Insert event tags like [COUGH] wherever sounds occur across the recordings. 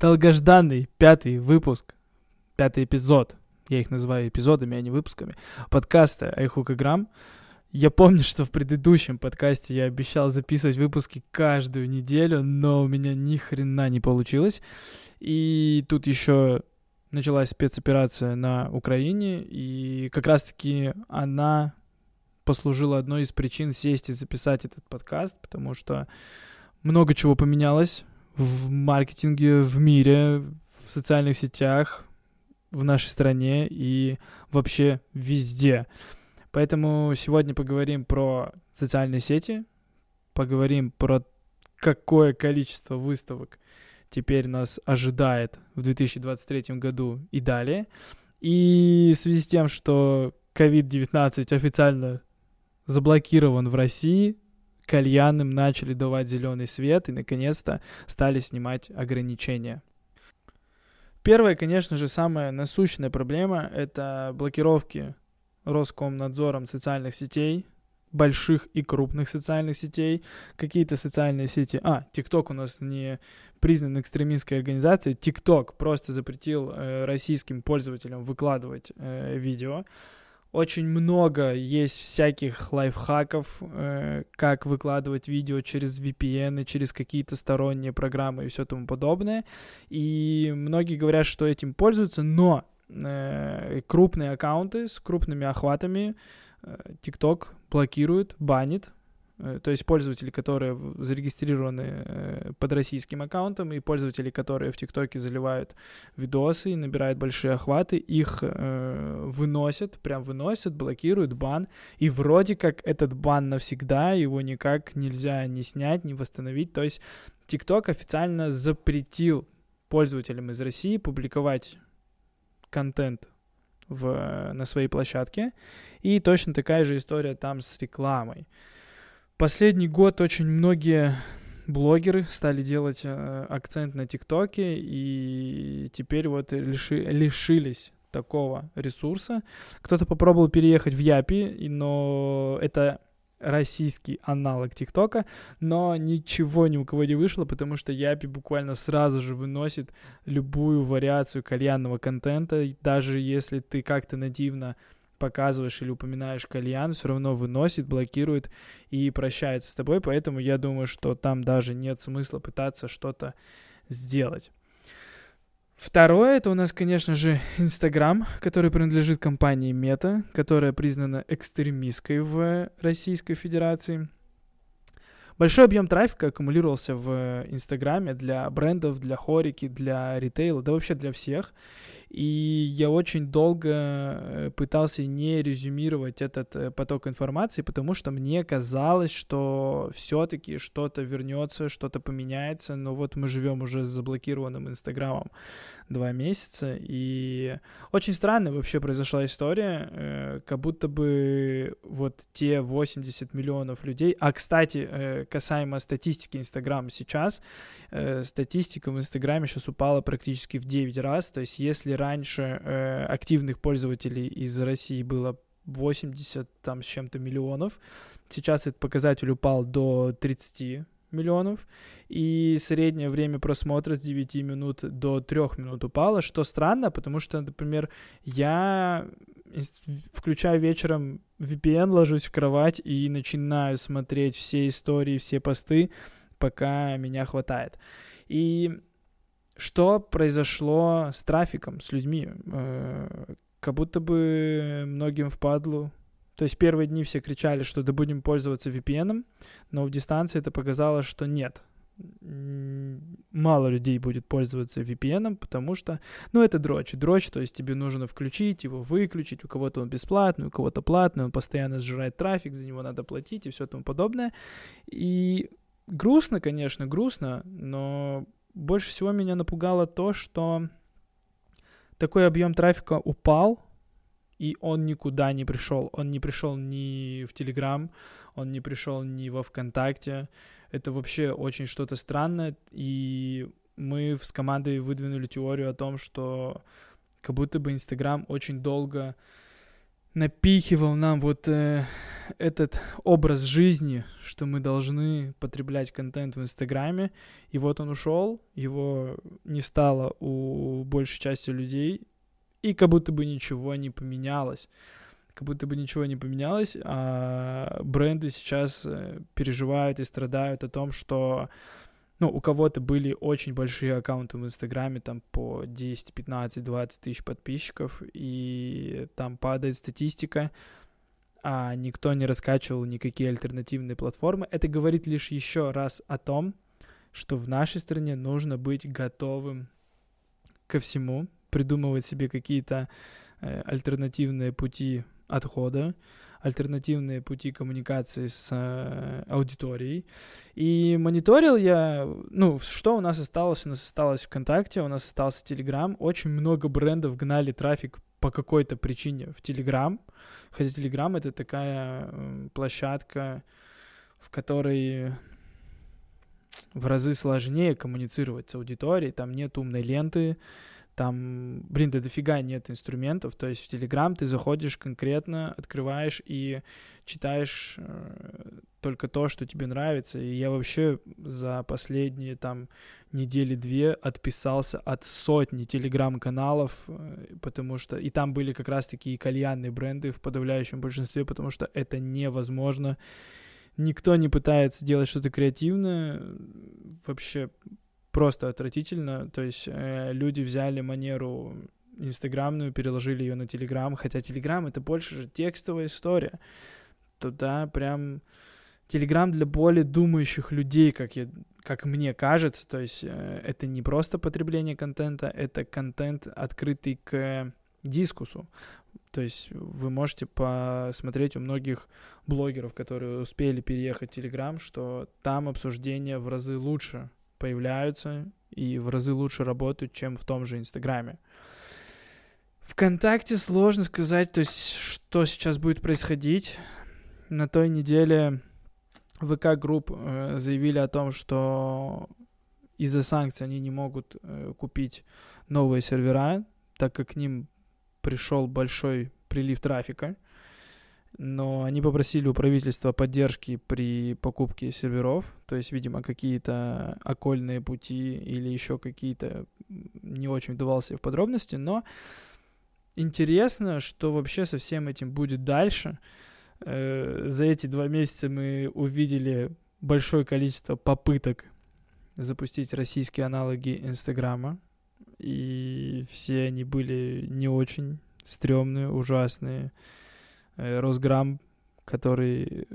долгожданный пятый выпуск, пятый эпизод, я их называю эпизодами, а не выпусками, подкаста Айхукаграм. Я помню, что в предыдущем подкасте я обещал записывать выпуски каждую неделю, но у меня ни хрена не получилось. И тут еще началась спецоперация на Украине, и как раз-таки она послужила одной из причин сесть и записать этот подкаст, потому что много чего поменялось в маркетинге, в мире, в социальных сетях, в нашей стране и вообще везде. Поэтому сегодня поговорим про социальные сети, поговорим про какое количество выставок теперь нас ожидает в 2023 году и далее. И в связи с тем, что COVID-19 официально заблокирован в России, кальянным начали давать зеленый свет и наконец-то стали снимать ограничения. Первая, конечно же, самая насущная проблема — это блокировки Роскомнадзором социальных сетей, больших и крупных социальных сетей, какие-то социальные сети. А, ТикТок у нас не признан экстремистской организацией. ТикТок просто запретил э, российским пользователям выкладывать э, видео. Очень много есть всяких лайфхаков, э, как выкладывать видео через VPN, через какие-то сторонние программы и все тому подобное. И многие говорят, что этим пользуются, но э, крупные аккаунты с крупными охватами э, TikTok блокирует, банит, то есть пользователи, которые зарегистрированы э, под российским аккаунтом, и пользователи, которые в ТикТоке заливают видосы и набирают большие охваты, их э, выносят, прям выносят, блокируют бан, и вроде как этот бан навсегда, его никак нельзя ни снять, ни восстановить, то есть ТикТок официально запретил пользователям из России публиковать контент в, на своей площадке, и точно такая же история там с рекламой. Последний год очень многие блогеры стали делать э, акцент на ТикТоке, и теперь вот лиши, лишились такого ресурса. Кто-то попробовал переехать в Япи, но это российский аналог ТикТока, но ничего ни у кого не вышло, потому что Япи буквально сразу же выносит любую вариацию кальянного контента, даже если ты как-то нативно показываешь или упоминаешь кальян, все равно выносит, блокирует и прощается с тобой, поэтому я думаю, что там даже нет смысла пытаться что-то сделать. Второе, это у нас, конечно же, Инстаграм, который принадлежит компании Мета, которая признана экстремистской в Российской Федерации. Большой объем трафика аккумулировался в Инстаграме для брендов, для хорики, для ритейла, да вообще для всех. И я очень долго э, пытался не резюмировать этот э, поток информации, потому что мне казалось, что все-таки что-то вернется, что-то поменяется. Но вот мы живем уже с заблокированным Инстаграмом два месяца. И очень странная вообще произошла история, э, как будто бы вот те 80 миллионов людей... А, кстати, э, касаемо статистики Инстаграма сейчас, э, статистика в Инстаграме сейчас упала практически в 9 раз. То есть если раньше активных пользователей из России было 80 там с чем-то миллионов, сейчас этот показатель упал до 30 миллионов, и среднее время просмотра с 9 минут до 3 минут упало, что странно, потому что, например, я включаю вечером VPN, ложусь в кровать и начинаю смотреть все истории, все посты, пока меня хватает. И что произошло с трафиком, с людьми? Э, как будто бы многим впадлу то есть первые дни все кричали, что да будем пользоваться VPN, но в дистанции это показало, что нет. Мало людей будет пользоваться VPN, потому что, ну, это дрочь. Дрочь, то есть тебе нужно включить его, выключить. У кого-то он бесплатный, у кого-то платный, он постоянно сжирает трафик, за него надо платить и все тому подобное. И грустно, конечно, грустно, но больше всего меня напугало то, что такой объем трафика упал, и он никуда не пришел. Он не пришел ни в Телеграм, он не пришел ни во ВКонтакте. Это вообще очень что-то странное, и мы с командой выдвинули теорию о том, что как будто бы Инстаграм очень долго напихивал нам вот э, этот образ жизни, что мы должны потреблять контент в Инстаграме, и вот он ушел, его не стало у большей части людей, и как будто бы ничего не поменялось. Как будто бы ничего не поменялось, а бренды сейчас э, переживают и страдают о том, что ну, у кого-то были очень большие аккаунты в Инстаграме, там по 10, 15, 20 тысяч подписчиков, и там падает статистика, а никто не раскачивал никакие альтернативные платформы. Это говорит лишь еще раз о том, что в нашей стране нужно быть готовым ко всему, придумывать себе какие-то э, альтернативные пути отхода, альтернативные пути коммуникации с э, аудиторией. И мониторил я, ну, что у нас осталось? У нас осталось ВКонтакте, у нас остался Телеграм. Очень много брендов гнали трафик по какой-то причине в Телеграм. Хотя Телеграм — это такая площадка, в которой в разы сложнее коммуницировать с аудиторией, там нет умной ленты, там, блин, да дофига нет инструментов, то есть в Telegram ты заходишь конкретно, открываешь и читаешь э, только то, что тебе нравится, и я вообще за последние там недели-две отписался от сотни телеграм-каналов, э, потому что, и там были как раз такие кальянные бренды в подавляющем большинстве, потому что это невозможно, никто не пытается делать что-то креативное, вообще просто отвратительно. То есть э, люди взяли манеру инстаграмную, переложили ее на телеграм, хотя телеграм это больше же текстовая история. Туда прям телеграм для более думающих людей, как, я, как мне кажется. То есть э, это не просто потребление контента, это контент, открытый к дискусу. То есть вы можете посмотреть у многих блогеров, которые успели переехать в Телеграм, что там обсуждение в разы лучше, появляются и в разы лучше работают, чем в том же Инстаграме. Вконтакте сложно сказать, то есть, что сейчас будет происходить. На той неделе VK Group э, заявили о том, что из-за санкций они не могут э, купить новые сервера, так как к ним пришел большой прилив трафика но они попросили у правительства поддержки при покупке серверов, то есть, видимо, какие-то окольные пути или еще какие-то, не очень вдавался в подробности, но интересно, что вообще со всем этим будет дальше. Э, за эти два месяца мы увидели большое количество попыток запустить российские аналоги Инстаграма, и все они были не очень стрёмные, ужасные, Росграм, который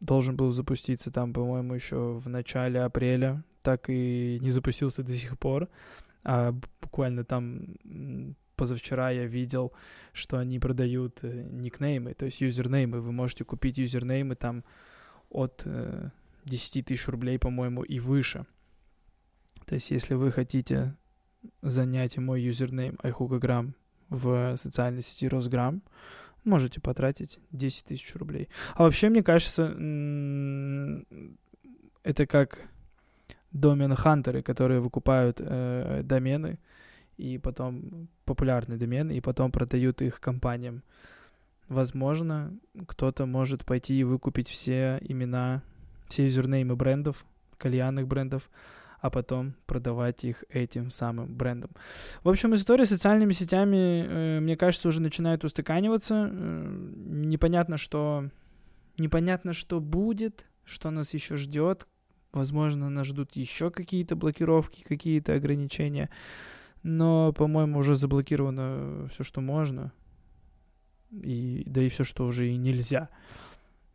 должен был запуститься там, по-моему, еще в начале апреля, так и не запустился до сих пор. А буквально там позавчера я видел, что они продают э, никнеймы, то есть юзернеймы. Вы можете купить юзернеймы там от э, 10 тысяч рублей, по-моему, и выше. То есть если вы хотите занять мой юзернейм iHookAgram в социальной сети Росграм, можете потратить 10 тысяч рублей. А вообще, мне кажется, это как домен-хантеры, которые выкупают э, домены, и потом популярные домены, и потом продают их компаниям. Возможно, кто-то может пойти и выкупить все имена, все юзернеймы брендов, кальянных брендов, а потом продавать их этим самым брендом. В общем, история с социальными сетями, э, мне кажется, уже начинает устаканиваться. Э, непонятно, что непонятно, что будет, что нас еще ждет. Возможно, нас ждут еще какие-то блокировки, какие-то ограничения. Но, по-моему, уже заблокировано все, что можно. И, да и все, что уже и нельзя.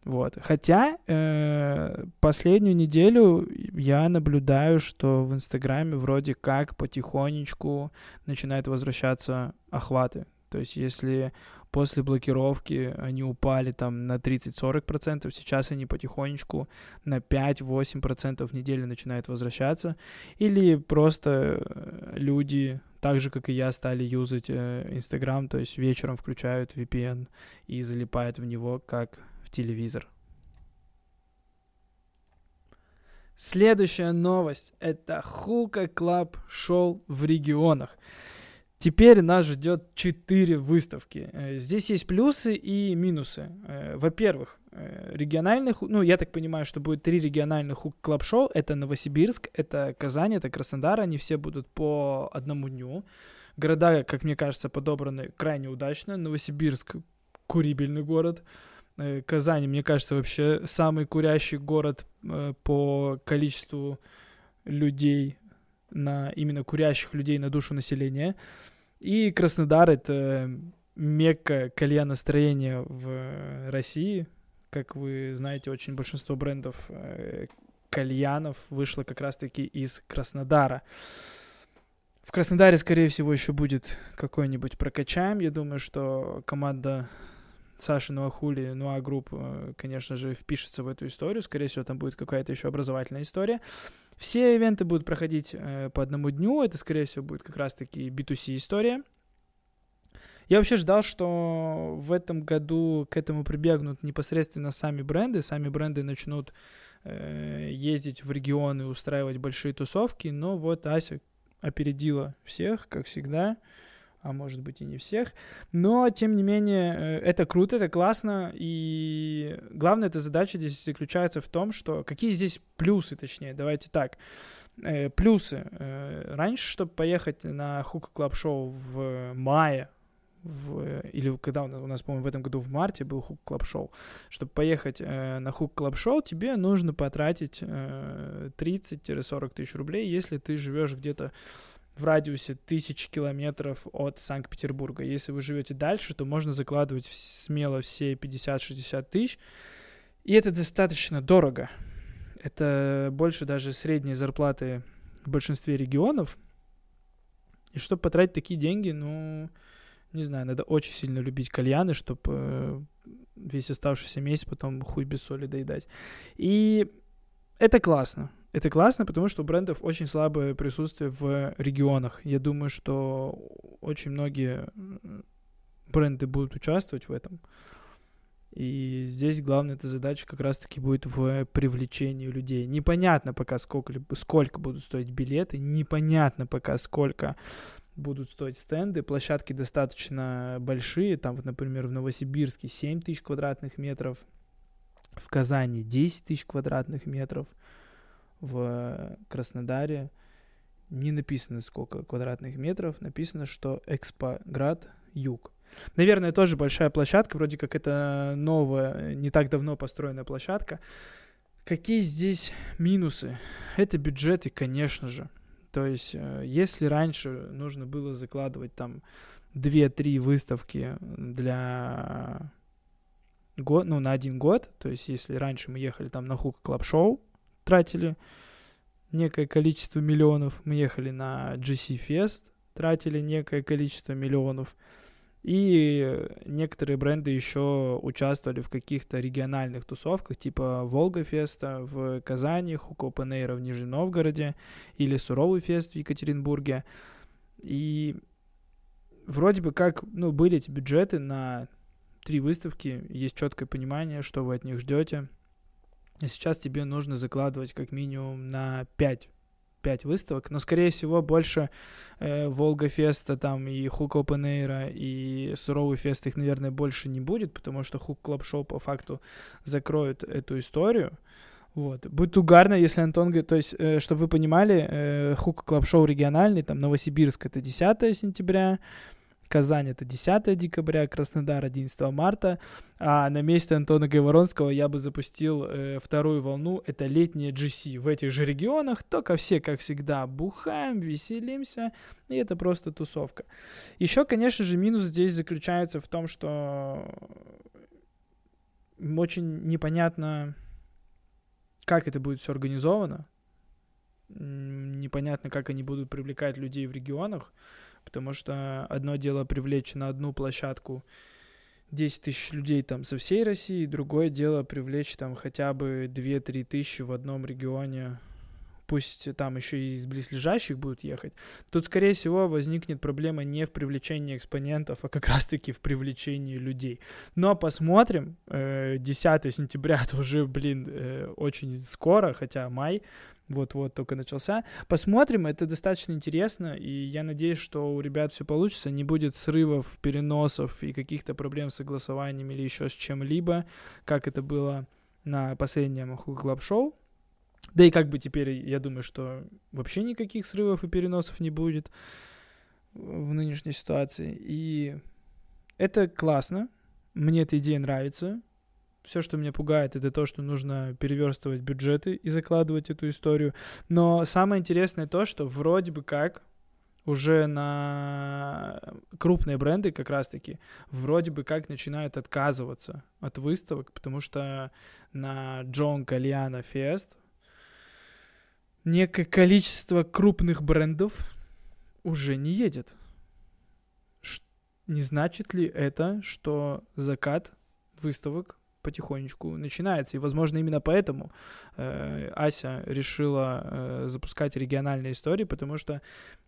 Вот. Хотя э, последнюю неделю я наблюдаю, что в Инстаграме вроде как потихонечку начинают возвращаться охваты. То есть если после блокировки они упали там на 30-40%, сейчас они потихонечку на 5-8% в неделю начинают возвращаться. Или просто э, люди, так же, как и я, стали юзать э, Инстаграм, то есть вечером включают VPN и залипают в него как телевизор. Следующая новость — это Hookah Club Show в регионах. Теперь нас ждет 4 выставки. Э, здесь есть плюсы и минусы. Э, во-первых, э, региональных, ну, я так понимаю, что будет три региональных Club Show. Это Новосибирск, это Казань, это Краснодар. Они все будут по одному дню. Города, как мне кажется, подобраны крайне удачно. Новосибирск — курибельный город. Казань, мне кажется, вообще самый курящий город по количеству людей на именно курящих людей на душу населения. И Краснодар — это мекка кальяностроения в России. Как вы знаете, очень большинство брендов э, кальянов вышло как раз-таки из Краснодара. В Краснодаре, скорее всего, еще будет какой-нибудь прокачаем. Я думаю, что команда Саши Nuahule, Nua Group, э, конечно же, впишется в эту историю. Скорее всего, там будет какая-то еще образовательная история. Все ивенты будут проходить э, по одному дню. Это, скорее всего, будет как раз-таки B2C история. Я вообще ждал, что в этом году к этому прибегнут непосредственно сами бренды. Сами бренды начнут э, ездить в регионы, устраивать большие тусовки. Но вот Ася опередила всех, как всегда а может быть и не всех. Но, тем не менее, э, это круто, это классно, и главная эта задача здесь заключается в том, что какие здесь плюсы, точнее, давайте так. Э, плюсы. Э, раньше, чтобы поехать на Hookah Club Show в мае, в, или когда у нас, по-моему, в этом году в марте был Hookah Club Show. Чтобы поехать э, на Hookah Club Show, тебе нужно потратить э, 30-40 тысяч рублей, если ты живешь где-то в радиусе тысячи километров от Санкт-Петербурга. Если вы живете дальше, то можно закладывать смело все 50-60 тысяч. И это достаточно дорого. Это больше даже средней зарплаты в большинстве регионов. И чтобы потратить такие деньги, ну, не знаю, надо очень сильно любить кальяны, чтобы э, весь оставшийся месяц потом хуй без соли доедать. И это классно. Это классно, потому что у брендов очень слабое присутствие в регионах. Я думаю, что очень многие бренды будут участвовать в этом. И здесь главная эта задача как раз-таки будет в привлечении людей. Непонятно пока сколько, сколько будут стоить билеты, непонятно пока сколько будут стоить стенды. Площадки достаточно большие. Там, вот, например, в Новосибирске 7 тысяч квадратных метров, в Казани 10 тысяч квадратных метров – в Краснодаре не написано, сколько квадратных метров, написано, что Экспоград Юг. Наверное, тоже большая площадка, вроде как это новая, не так давно построенная площадка. Какие здесь минусы? Это бюджеты, конечно же. То есть, э, если раньше нужно было закладывать там 2-3 выставки для год, ну, на один год, то есть, если раньше мы ехали там на Hookah Club Show, тратили некое количество миллионов. Мы ехали на JC Fest, тратили некое количество миллионов. И некоторые бренды еще участвовали в каких-то региональных тусовках, типа Волга Феста в Казани, Hookah Open Air а в Нижнем Новгороде или Суровый Фест в Екатеринбурге. И вроде бы как, ну, были эти бюджеты на три выставки, есть четкое понимание, что вы от них ждете. И сейчас тебе нужно закладывать как минимум на 5 5 выставок, но, скорее всего, больше э, Волга Феста там и Hookah Open Air а и Суровый Фест их, наверное, больше не будет, потому что Hookah Club Show по факту закроют эту историю. Вот. Будет угарно, если Антон говорит, то есть, э, чтобы вы понимали, э, Hookah Club Show региональный, там Новосибирск это 10 сентября, Казань это 10 декабря, Краснодар 11 марта, а на месте Антона Гайворонского я бы запустил э, вторую волну, это летняя GC в этих же регионах, только все, как всегда, бухаем, веселимся, и это просто тусовка. Еще, конечно же, минус здесь заключается в том, что очень непонятно, как это будет все организовано, непонятно, как они будут привлекать людей в регионах, потому что одно дело привлечь на одну площадку 10 тысяч людей там со всей России, другое дело привлечь там хотя бы 2-3 тысячи в одном регионе, пусть там еще и из близлежащих будут ехать, тут, скорее всего, возникнет проблема не в привлечении экспонентов, а как раз-таки в привлечении людей. Но посмотрим, 10 э, сентября это уже, блин, э, очень скоро, хотя май, вот-вот только начался. Посмотрим, это достаточно интересно, и я надеюсь, что у ребят все получится, не будет срывов, переносов и каких-то проблем с согласованием или еще с чем-либо, как это было на последнем Hook Club Show. Да и как бы теперь, я думаю, что вообще никаких срывов и переносов не будет в нынешней ситуации. И это классно, мне эта идея нравится, все, что меня пугает, это то, что нужно переверстывать бюджеты и закладывать эту историю. Но самое интересное то, что вроде бы как уже на крупные бренды как раз-таки вроде бы как начинают отказываться от выставок, потому что на Джон Кальяна Фест некое количество крупных брендов уже не едет. Не значит ли это, что закат выставок потихонечку начинается. И, возможно, именно поэтому э, Ася решила э, запускать региональные истории, потому что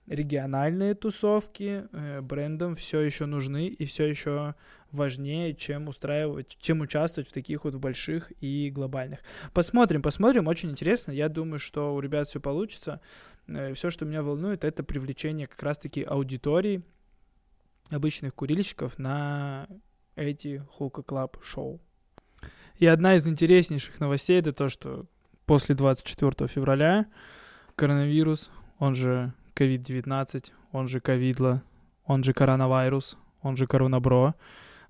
региональные тусовки э, брендам все еще нужны и все еще важнее, чем устраивать, чем участвовать в таких вот больших и глобальных. Посмотрим, посмотрим, очень интересно. Я думаю, что у ребят все получится. Э, все, что меня волнует, это привлечение как раз-таки аудитории обычных курильщиков на эти Hookah Club Show. И одна из интереснейших новостей это то, что после 24 февраля коронавирус, он же COVID-19, он же ковидло, он же коронавирус, он же коронабро,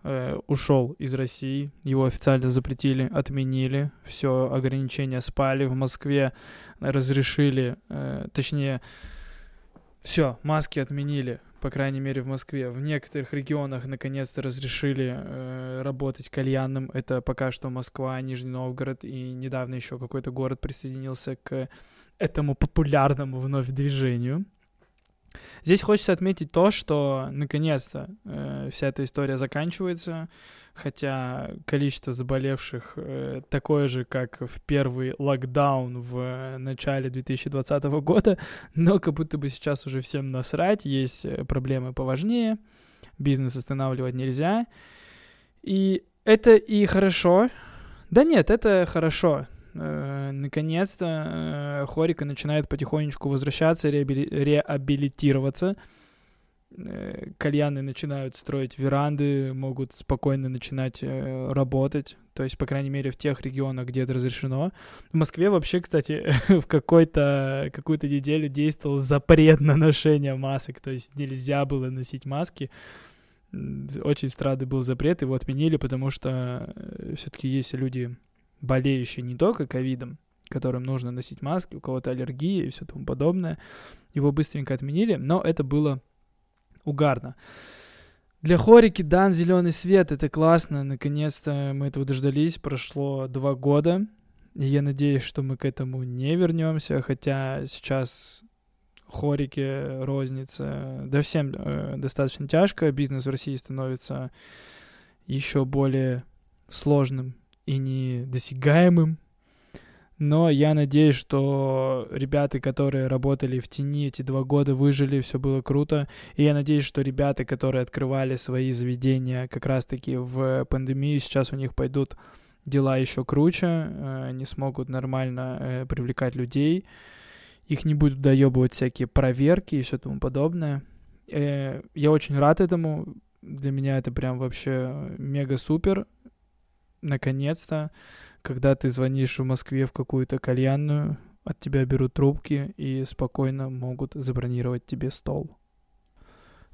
э, ушел из России, его официально запретили, отменили, все ограничения спали, в Москве разрешили, э, точнее, все, маски отменили, по крайней мере в Москве. В некоторых регионах наконец-то разрешили э, работать кальянным. Это пока что Москва, Нижний Новгород и недавно еще какой-то город присоединился к этому популярному вновь движению. Здесь хочется отметить то, что наконец-то э, вся эта история заканчивается, хотя количество заболевших э, такое же, как в первый локдаун в начале 2020 года, но как будто бы сейчас уже всем насрать, есть э, проблемы поважнее, бизнес останавливать нельзя, и это и хорошо. Да нет, это хорошо. Э, наконец-то э, Хорика начинает потихонечку возвращаться, реабили- реабилитироваться. Э, кальяны начинают строить веранды, могут спокойно начинать э, работать. То есть, по крайней мере, в тех регионах, где это разрешено. В Москве вообще, кстати, [LAUGHS] в какой-то какую-то неделю действовал запрет на ношение масок. То есть нельзя было носить маски. Очень странный был запрет, его отменили, потому что э, все-таки есть люди болеющие не только ковидом, которым нужно носить маски, у кого-то аллергия и все тому подобное. Его быстренько отменили, но это было угарно. Для хорики дан зеленый свет, это классно, наконец-то мы этого дождались, прошло два года, и я надеюсь, что мы к этому не вернемся, хотя сейчас хорики, розница, да всем э, достаточно тяжко, бизнес в России становится еще более сложным и недосягаемым. Но я надеюсь, что ребята, которые работали в тени эти два года, выжили, все было круто. И я надеюсь, что ребята, которые открывали свои заведения как раз-таки в пандемию, сейчас у них пойдут дела еще круче, э, они смогут нормально э, привлекать людей, их не будут доебывать всякие проверки и все тому подобное. Э, я очень рад этому, для меня это прям вообще мега супер наконец-то, когда ты звонишь в Москве в какую-то кальянную, от тебя берут трубки и спокойно могут забронировать тебе стол.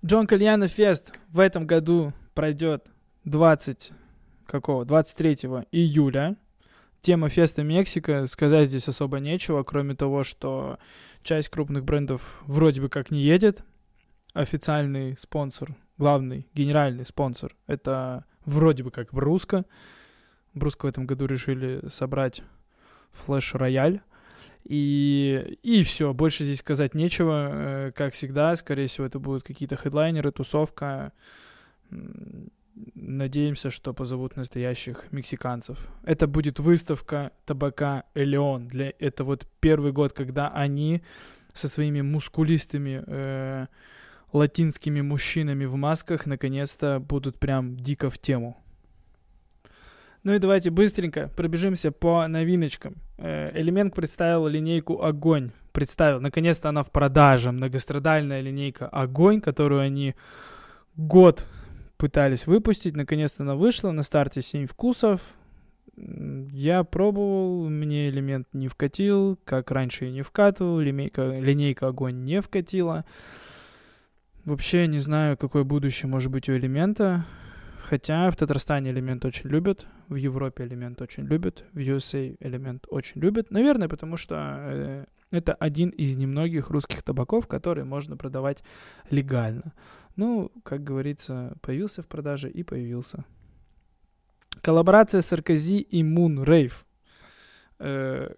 Джон Кальяна Фест в этом году пройдет 20 какого? 23 июля. Тема Феста Мексика, сказать здесь особо нечего, кроме того, что часть крупных брендов вроде бы как не едет. Официальный спонсор, главный, генеральный спонсор, это вроде бы как Бруско. Бруско в этом году решили собрать флеш-рояль. И, и все, больше здесь сказать нечего. Э, как всегда, скорее всего, это будут какие-то хедлайнеры, тусовка. Надеемся, что позовут настоящих мексиканцев. Это будет выставка табака Элеон. Для это вот первый год, когда они со своими мускулистыми э, латинскими мужчинами в масках наконец-то будут прям дико в тему. Ну и давайте быстренько пробежимся по новиночкам. Э, Элемент представил линейку «Огонь». Представил, наконец-то она в продаже. Многострадальная линейка «Огонь», которую они год пытались выпустить. Наконец-то она вышла. На старте 7 вкусов. Я пробовал, мне элемент не вкатил, как раньше и не вкатывал, линейка, линейка огонь не вкатила. Вообще не знаю, какое будущее может быть у элемента. Хотя в Татарстане элемент очень любят, в Европе элемент очень любят, в USA элемент очень любят. Наверное, потому что э, это один из немногих русских табаков, которые можно продавать легально. Ну, как говорится, появился в продаже и появился. Коллаборация Саркози и Moon Rave. Э,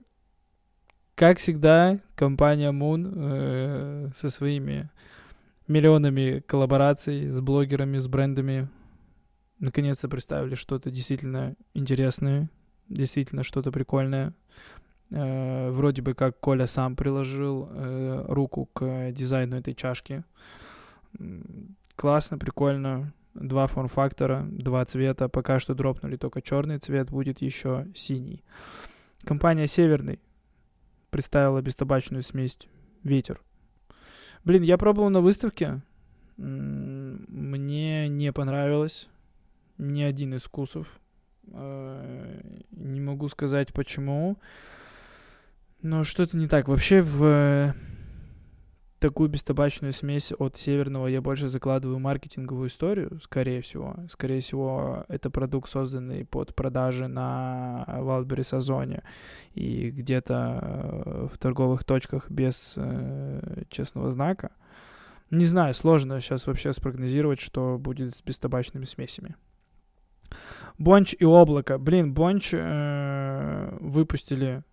как всегда, компания Moon э, со своими миллионами коллабораций с блогерами, с брендами наконец-то представили что-то действительно интересное, действительно что-то прикольное. Э, вроде бы как Коля сам приложил э, руку к дизайну этой чашки. Классно, прикольно. Два форм-фактора, два цвета. Пока что дропнули только черный цвет, будет еще синий. Компания Северный представила бестабачную смесь «Ветер». Блин, я пробовал на выставке. Мне не понравилось ни один из вкусов. Э, не могу сказать почему. Но что-то не так. Вообще в такую бестабачную смесь от северного я больше закладываю маркетинговую историю, скорее всего. Скорее всего, это продукт, созданный под продажи на Wildberries Озоне и где-то э, в торговых точках без э, честного знака. Не знаю, сложно сейчас вообще спрогнозировать, что будет с бестабачными смесями. Бонч и Облако. Блин, Бонч э, выпустили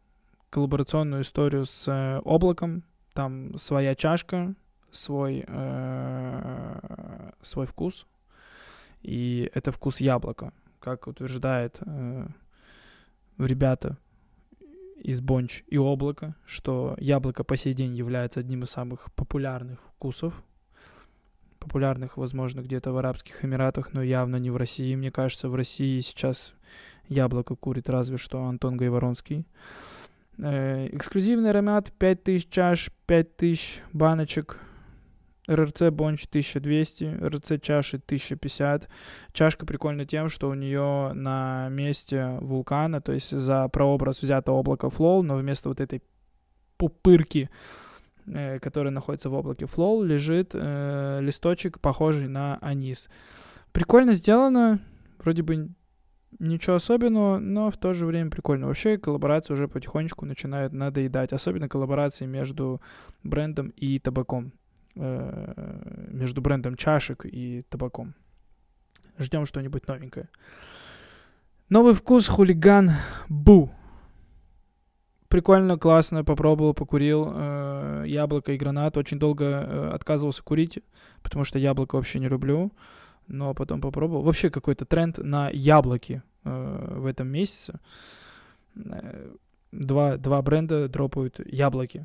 коллаборационную историю с э, Облаком. Там своя чашка, свой, э, свой вкус. И это вкус яблока, как утверждает э, ребята из Бонч и Облака, что яблоко по сей день является одним из самых популярных вкусов популярных, возможно, где-то в Арабских Эмиратах, но явно не в России. Мне кажется, в России сейчас яблоко курит разве что Антон Гайворонский. Э, эксклюзивный аромат 5000 чаш, 5000 баночек. РРЦ Бонч 1200, РРЦ чаши 1050. Чашка прикольна тем, что у нее на месте вулкана, то есть за прообраз взято облако Flow, но вместо вот этой пупырки который находится в облаке Flow, лежит э, листочек, похожий на анис. Прикольно сделано, вроде бы ничего особенного, но в то же время прикольно. Вообще коллаборация уже потихонечку начинает надоедать, особенно коллаборации между брендом и табаком, э, между брендом чашек и табаком. Ждем что-нибудь новенькое. Новый вкус хулиган Бу прикольно, классно, попробовал, покурил э, яблоко и гранат. Очень долго э, отказывался курить, потому что яблоко вообще не люблю. Но потом попробовал. Вообще какой-то тренд на яблоки э, в этом месяце. Э, два, два бренда дропают яблоки.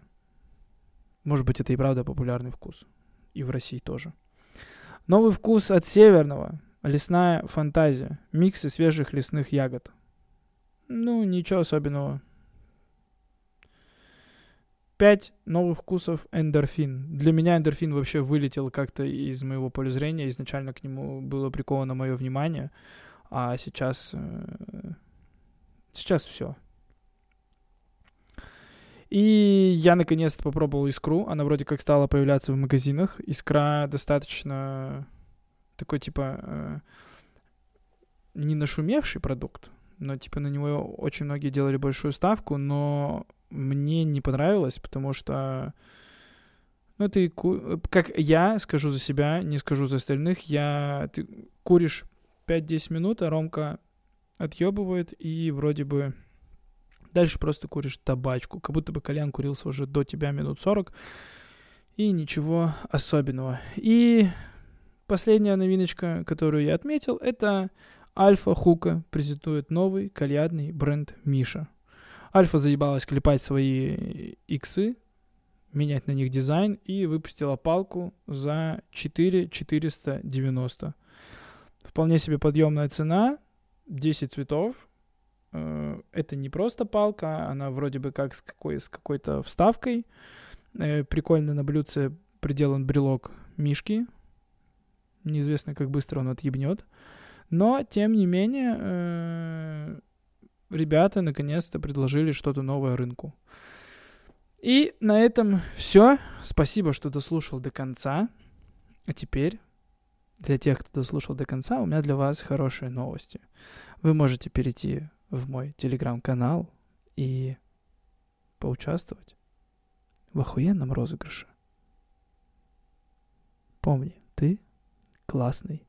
Может быть, это и правда популярный вкус. И в России тоже. Новый вкус от Северного. Лесная фантазия. Миксы свежих лесных ягод. Ну, ничего особенного. 5 новых вкусов эндорфин. Для меня эндорфин вообще вылетел как-то из моего поля зрения. Изначально к нему было приковано мое внимание, а сейчас... Э, сейчас все. И я наконец-то попробовал искру. Она вроде как стала появляться в магазинах. Искра достаточно такой типа э, не нашумевший продукт, но типа на него очень многие делали большую ставку, но мне не понравилось, потому что ну, ты, как я скажу за себя, не скажу за остальных, я, ты куришь 5-10 минут, а Ромка отъебывает, и вроде бы дальше просто куришь табачку, как будто бы Колян курился уже до тебя минут 40, и ничего особенного. И последняя новиночка, которую я отметил, это Альфа Хука презентует новый кальядный бренд Миша. Альфа заебалась клепать свои иксы, менять на них дизайн и выпустила палку за 4 490. Вполне себе подъемная цена, 10 цветов, э, это не просто палка, она вроде бы как с, какой, с какой-то вставкой. Э, прикольно на блюдце приделан брелок мишки. Неизвестно, как быстро он отъебнет. Но, тем не менее, э, ребята наконец-то предложили что-то новое рынку. И на этом все. Спасибо, что дослушал до конца. А теперь, для тех, кто дослушал до конца, у меня для вас хорошие новости. Вы можете перейти в мой телеграм-канал и поучаствовать в охуенном розыгрыше. Помни, ты классный